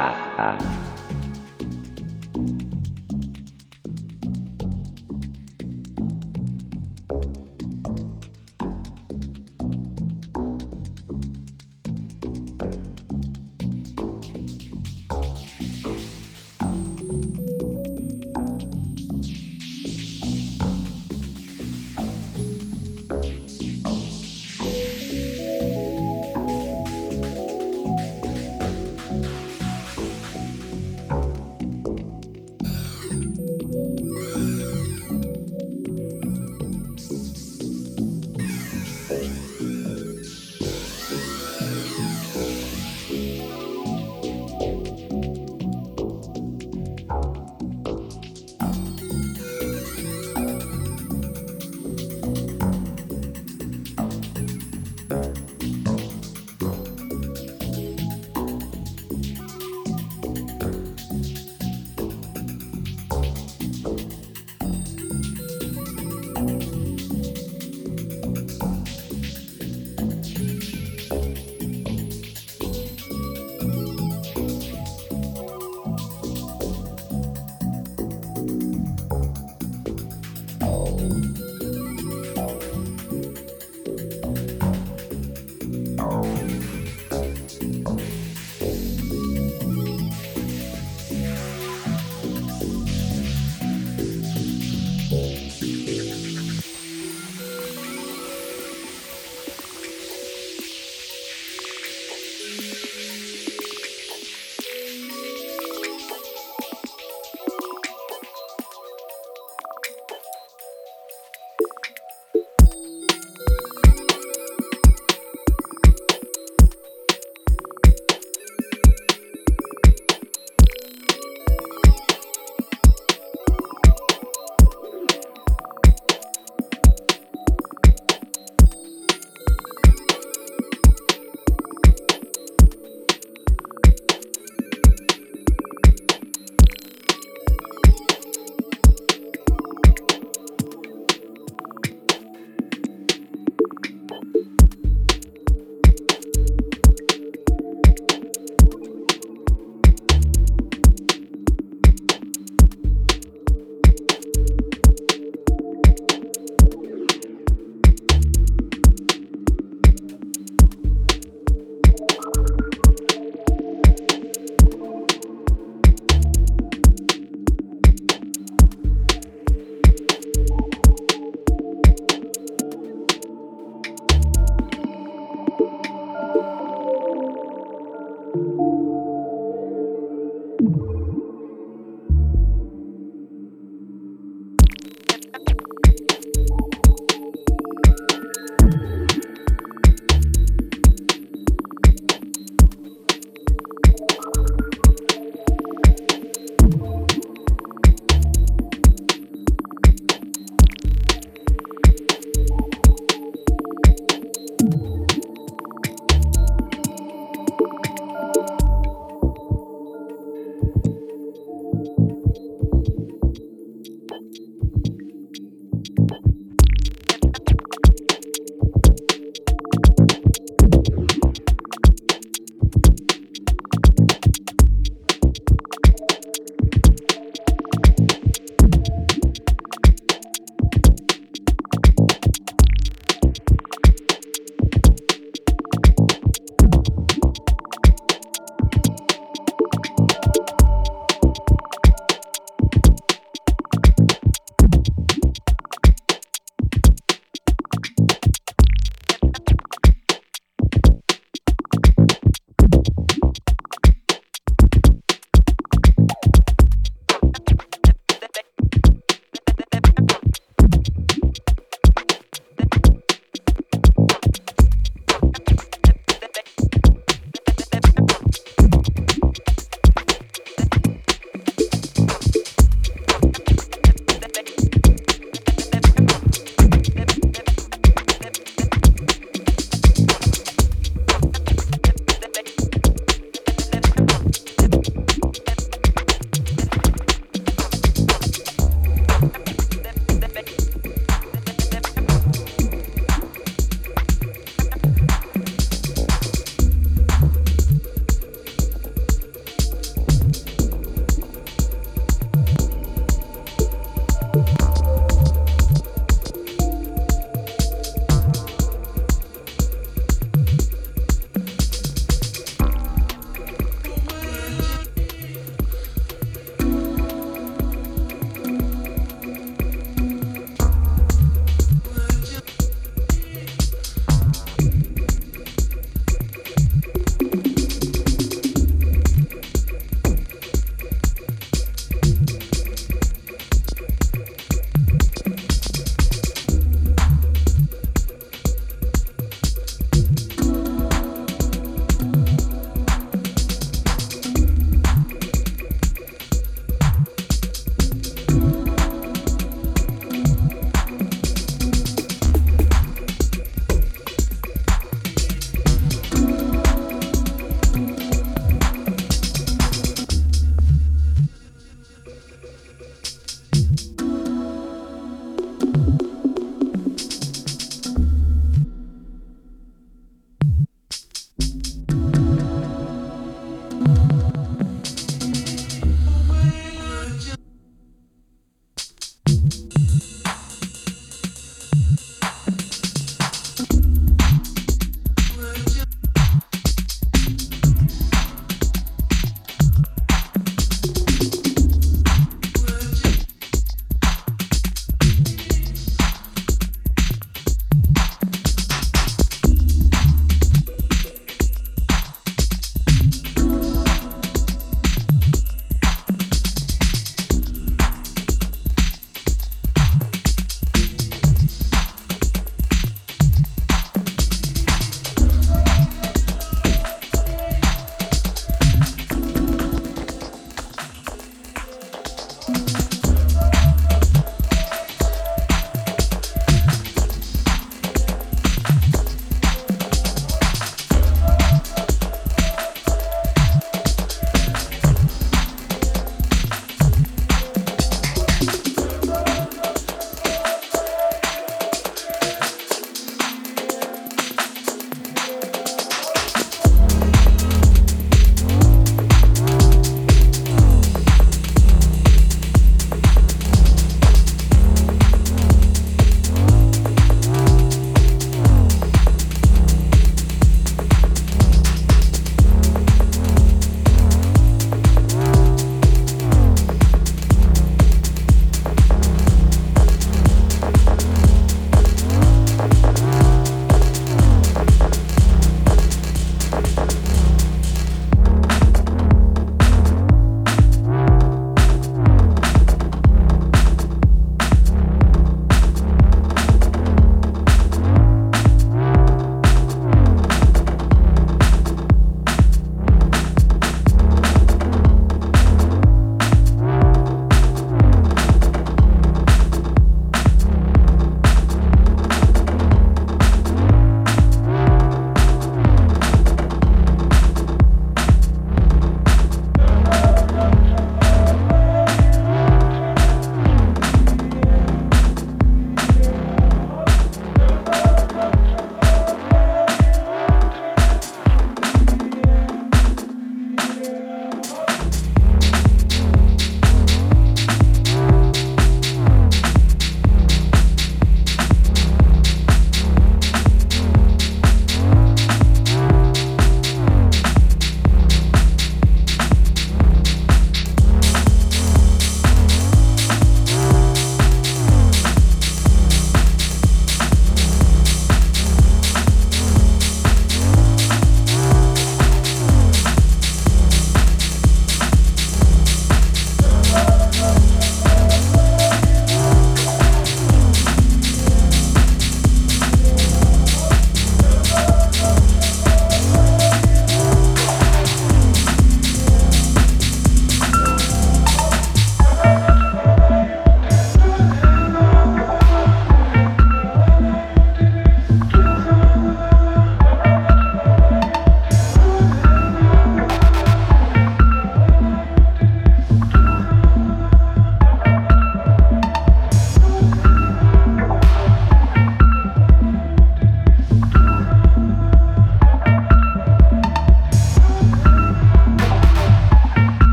ha, ha.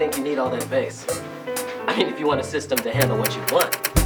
think you need all that bass. I mean, if you want a system to handle what you want.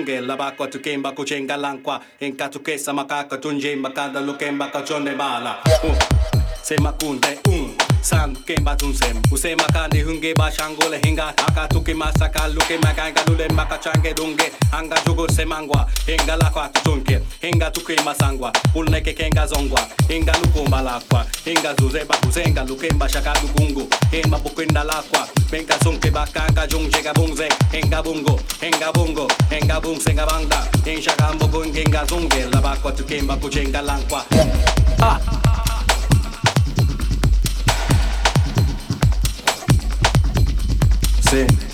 Zunge Labakwa tukemba kuchenga lankwa Enka tukesa makaka tunje makanda lukemba kachonde bala uh. Sema kunde un San kemba tunsem Usema kandi hunge ba shangole hinga. Tuki masaka luke maganga lule maka change dunge. Anga jugo semangwa. Hinga lakwa tutunke. Hinga tuki masangwa. Ulneke kenga zongwa. Hinga lukumba lakwa Hinga zuze ba kuzenga lukemba shaka lukungu. Hema bukwenda lakwa. Benka sunke bakanga jungje gabungze Hinga bungo. Hinga bungo. Hinga bungse ngabanga Hinsha gambo gungenga zunge. Labakwa tukemba kuchenga lankwa Ah Sí.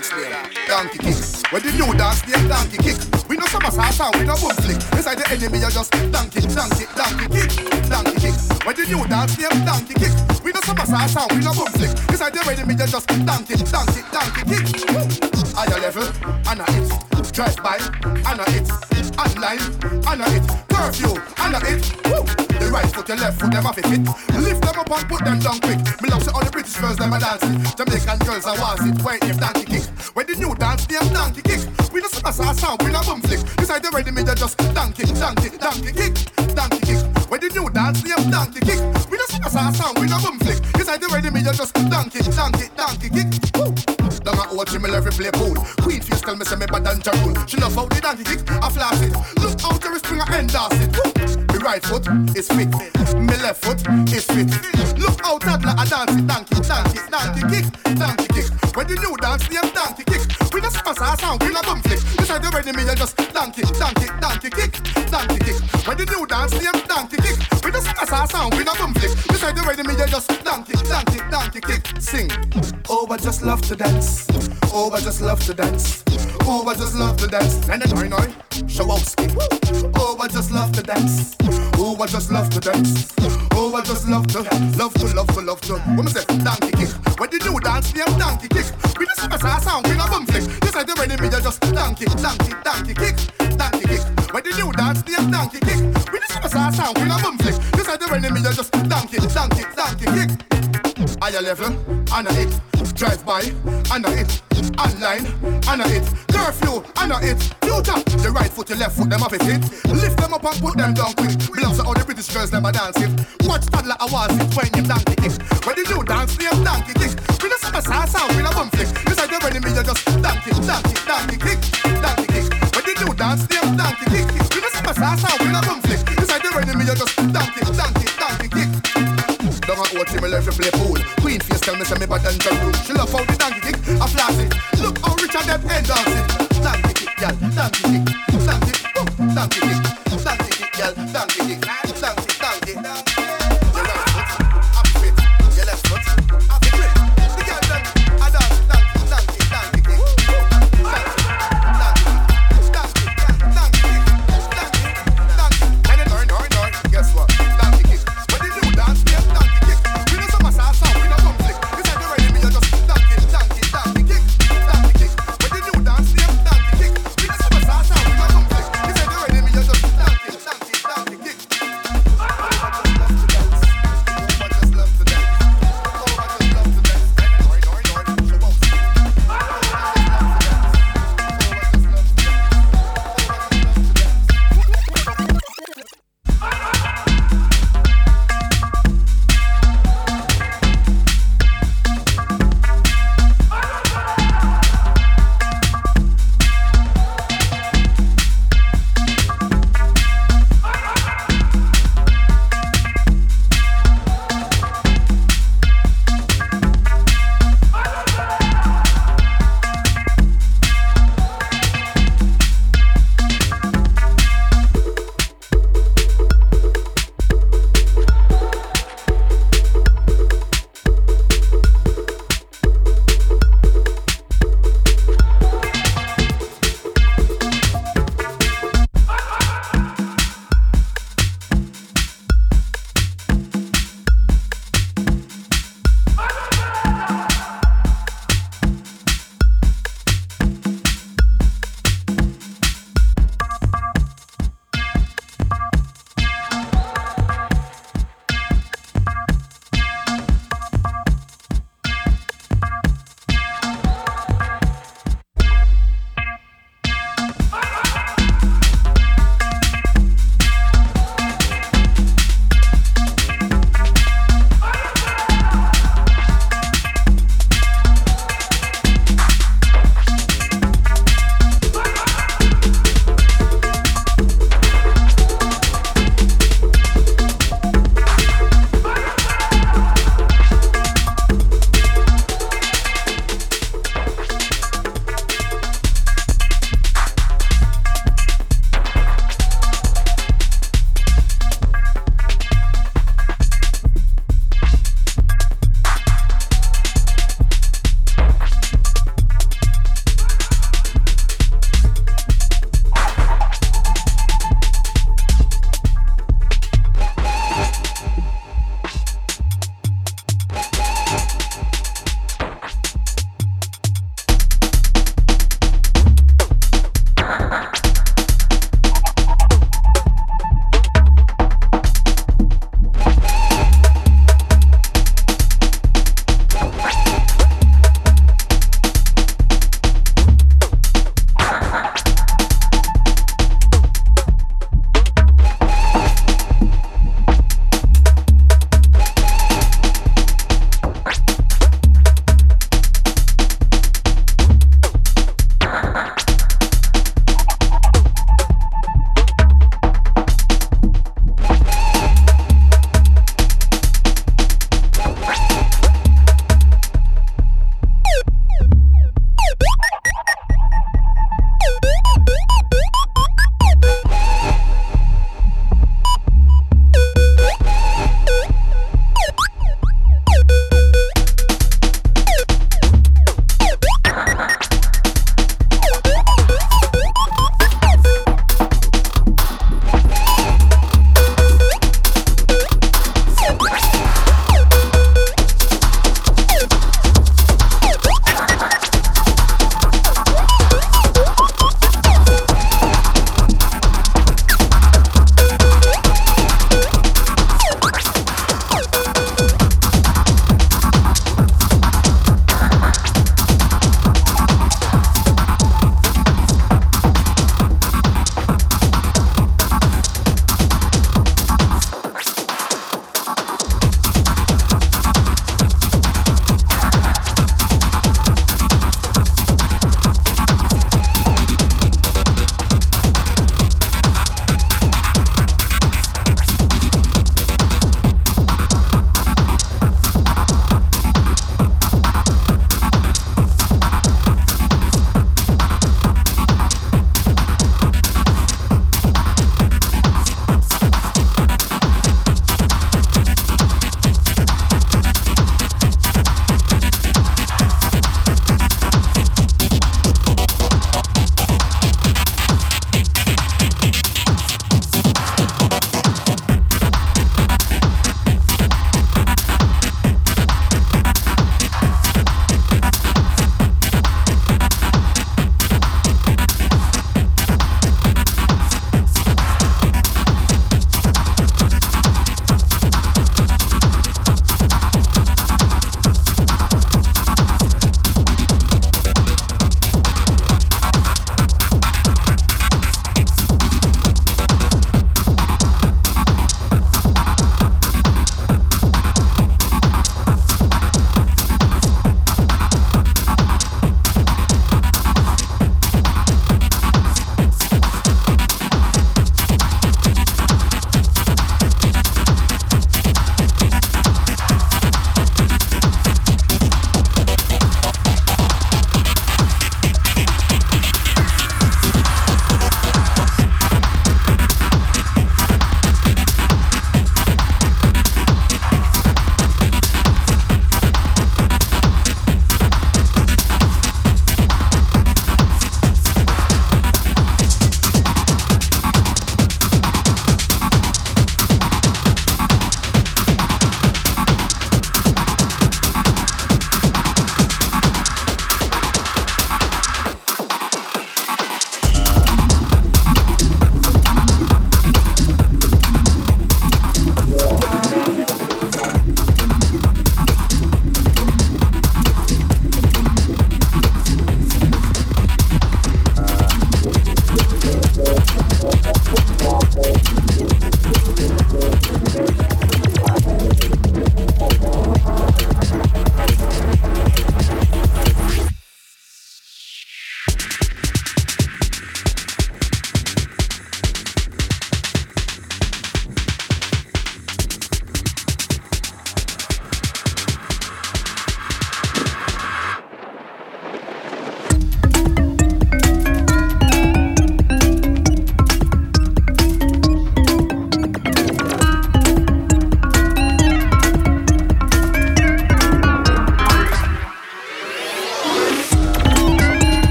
dance donkey kick. When the new dance name, donkey kick. We know some of us are with no boom flick. Inside the enemy, you just donkey, donkey, donkey kick, donkey kick. When the new dance name, donkey kick. We know some of us are we no boom flick. Inside the enemy, you just donkey, donkey, donkey kick. Higher level, and I hit. Drive by, and I hit. Online, and I hit. Curfew, and I hit. Woo. The right foot, the left foot, them have it fit. Lift them up and put them down quick. Me love see all the British girls, them a dancing. Jamaican girls, I want it. Wait, if donkey sound with a boom flick. This the ready me just donkey, donkey, donkey kick, donkey kick. When the new dance name donkey kick, we just pass our sound with a boom flick. This the ready me just donkey, donkey, donkey kick. Woo. Down at old Jimmy every play pool. Queen fuse tell me say me bad and jarul. She love how the donkey kick, I flash it. Look how there is string I endorse it. Woo. my right foot is fit, My left foot is fit. Look out toddler I dance it, donkey, donkey, donkey kick, donkey kick. When the new dance name donkey kick, we just pass our sound with a boom flick. When you ready, me, you just donkey, donkey, donkey kick, donkey kick. When the new dance name, donkey kick. We just as our sound, we not conflict. You say ready, me, you just donkey, donkey, donkey kick. Sing. Oh, I just love to dance. Oh, I just love to dance. Oh, I just love to dance. And then I know, Shawowski. Oh, I just love to dance. Oh, I just love to dance. Oh, I just love to, love to, love to, love to. Woman say, donkey kick. When the new dance name, donkey kick. We just as our sound, we not conflict. Cause the ready me just donkey, donkey, donkey kick, donkey kick. When the new dance, the donkey kick. With the superstar sound, we a boom flick. This the ready me just donkey, donkey, donkey kick. Higher level, under it. Drive by, under it. Online, under it. Curfew, under it. Future, the right foot, the left foot, them up it hit. Lift them up and put them down quick. Blouse all the British girls, them a dancing. Watch toddler, I was it when you donkey kick. When the new dance, the donkey pass out with a bum flick. This is the enemy, you just donkey, donkey, donkey kick, donkey kick. When they do dance, them donkey kick. kick. You just pass out with a bum flick. This is the enemy, you just donkey, donkey, donkey kick. Don't want what me left to play pool. Queen face tell me say me bad and the rule. She love how the donkey kick, I flash it. Look how rich and them end dancing. Donkey kick, yeah, donkey kick, donkey, boom, donkey kick.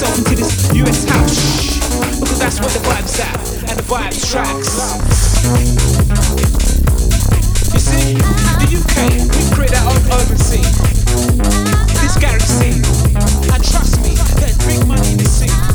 yourself into this US house. Because that's where the vibe's at, and the vibes tracks. You see, the UK, we create our own urban scene. This garage scene, and trust me, there's big money in this scene.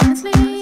Honestly,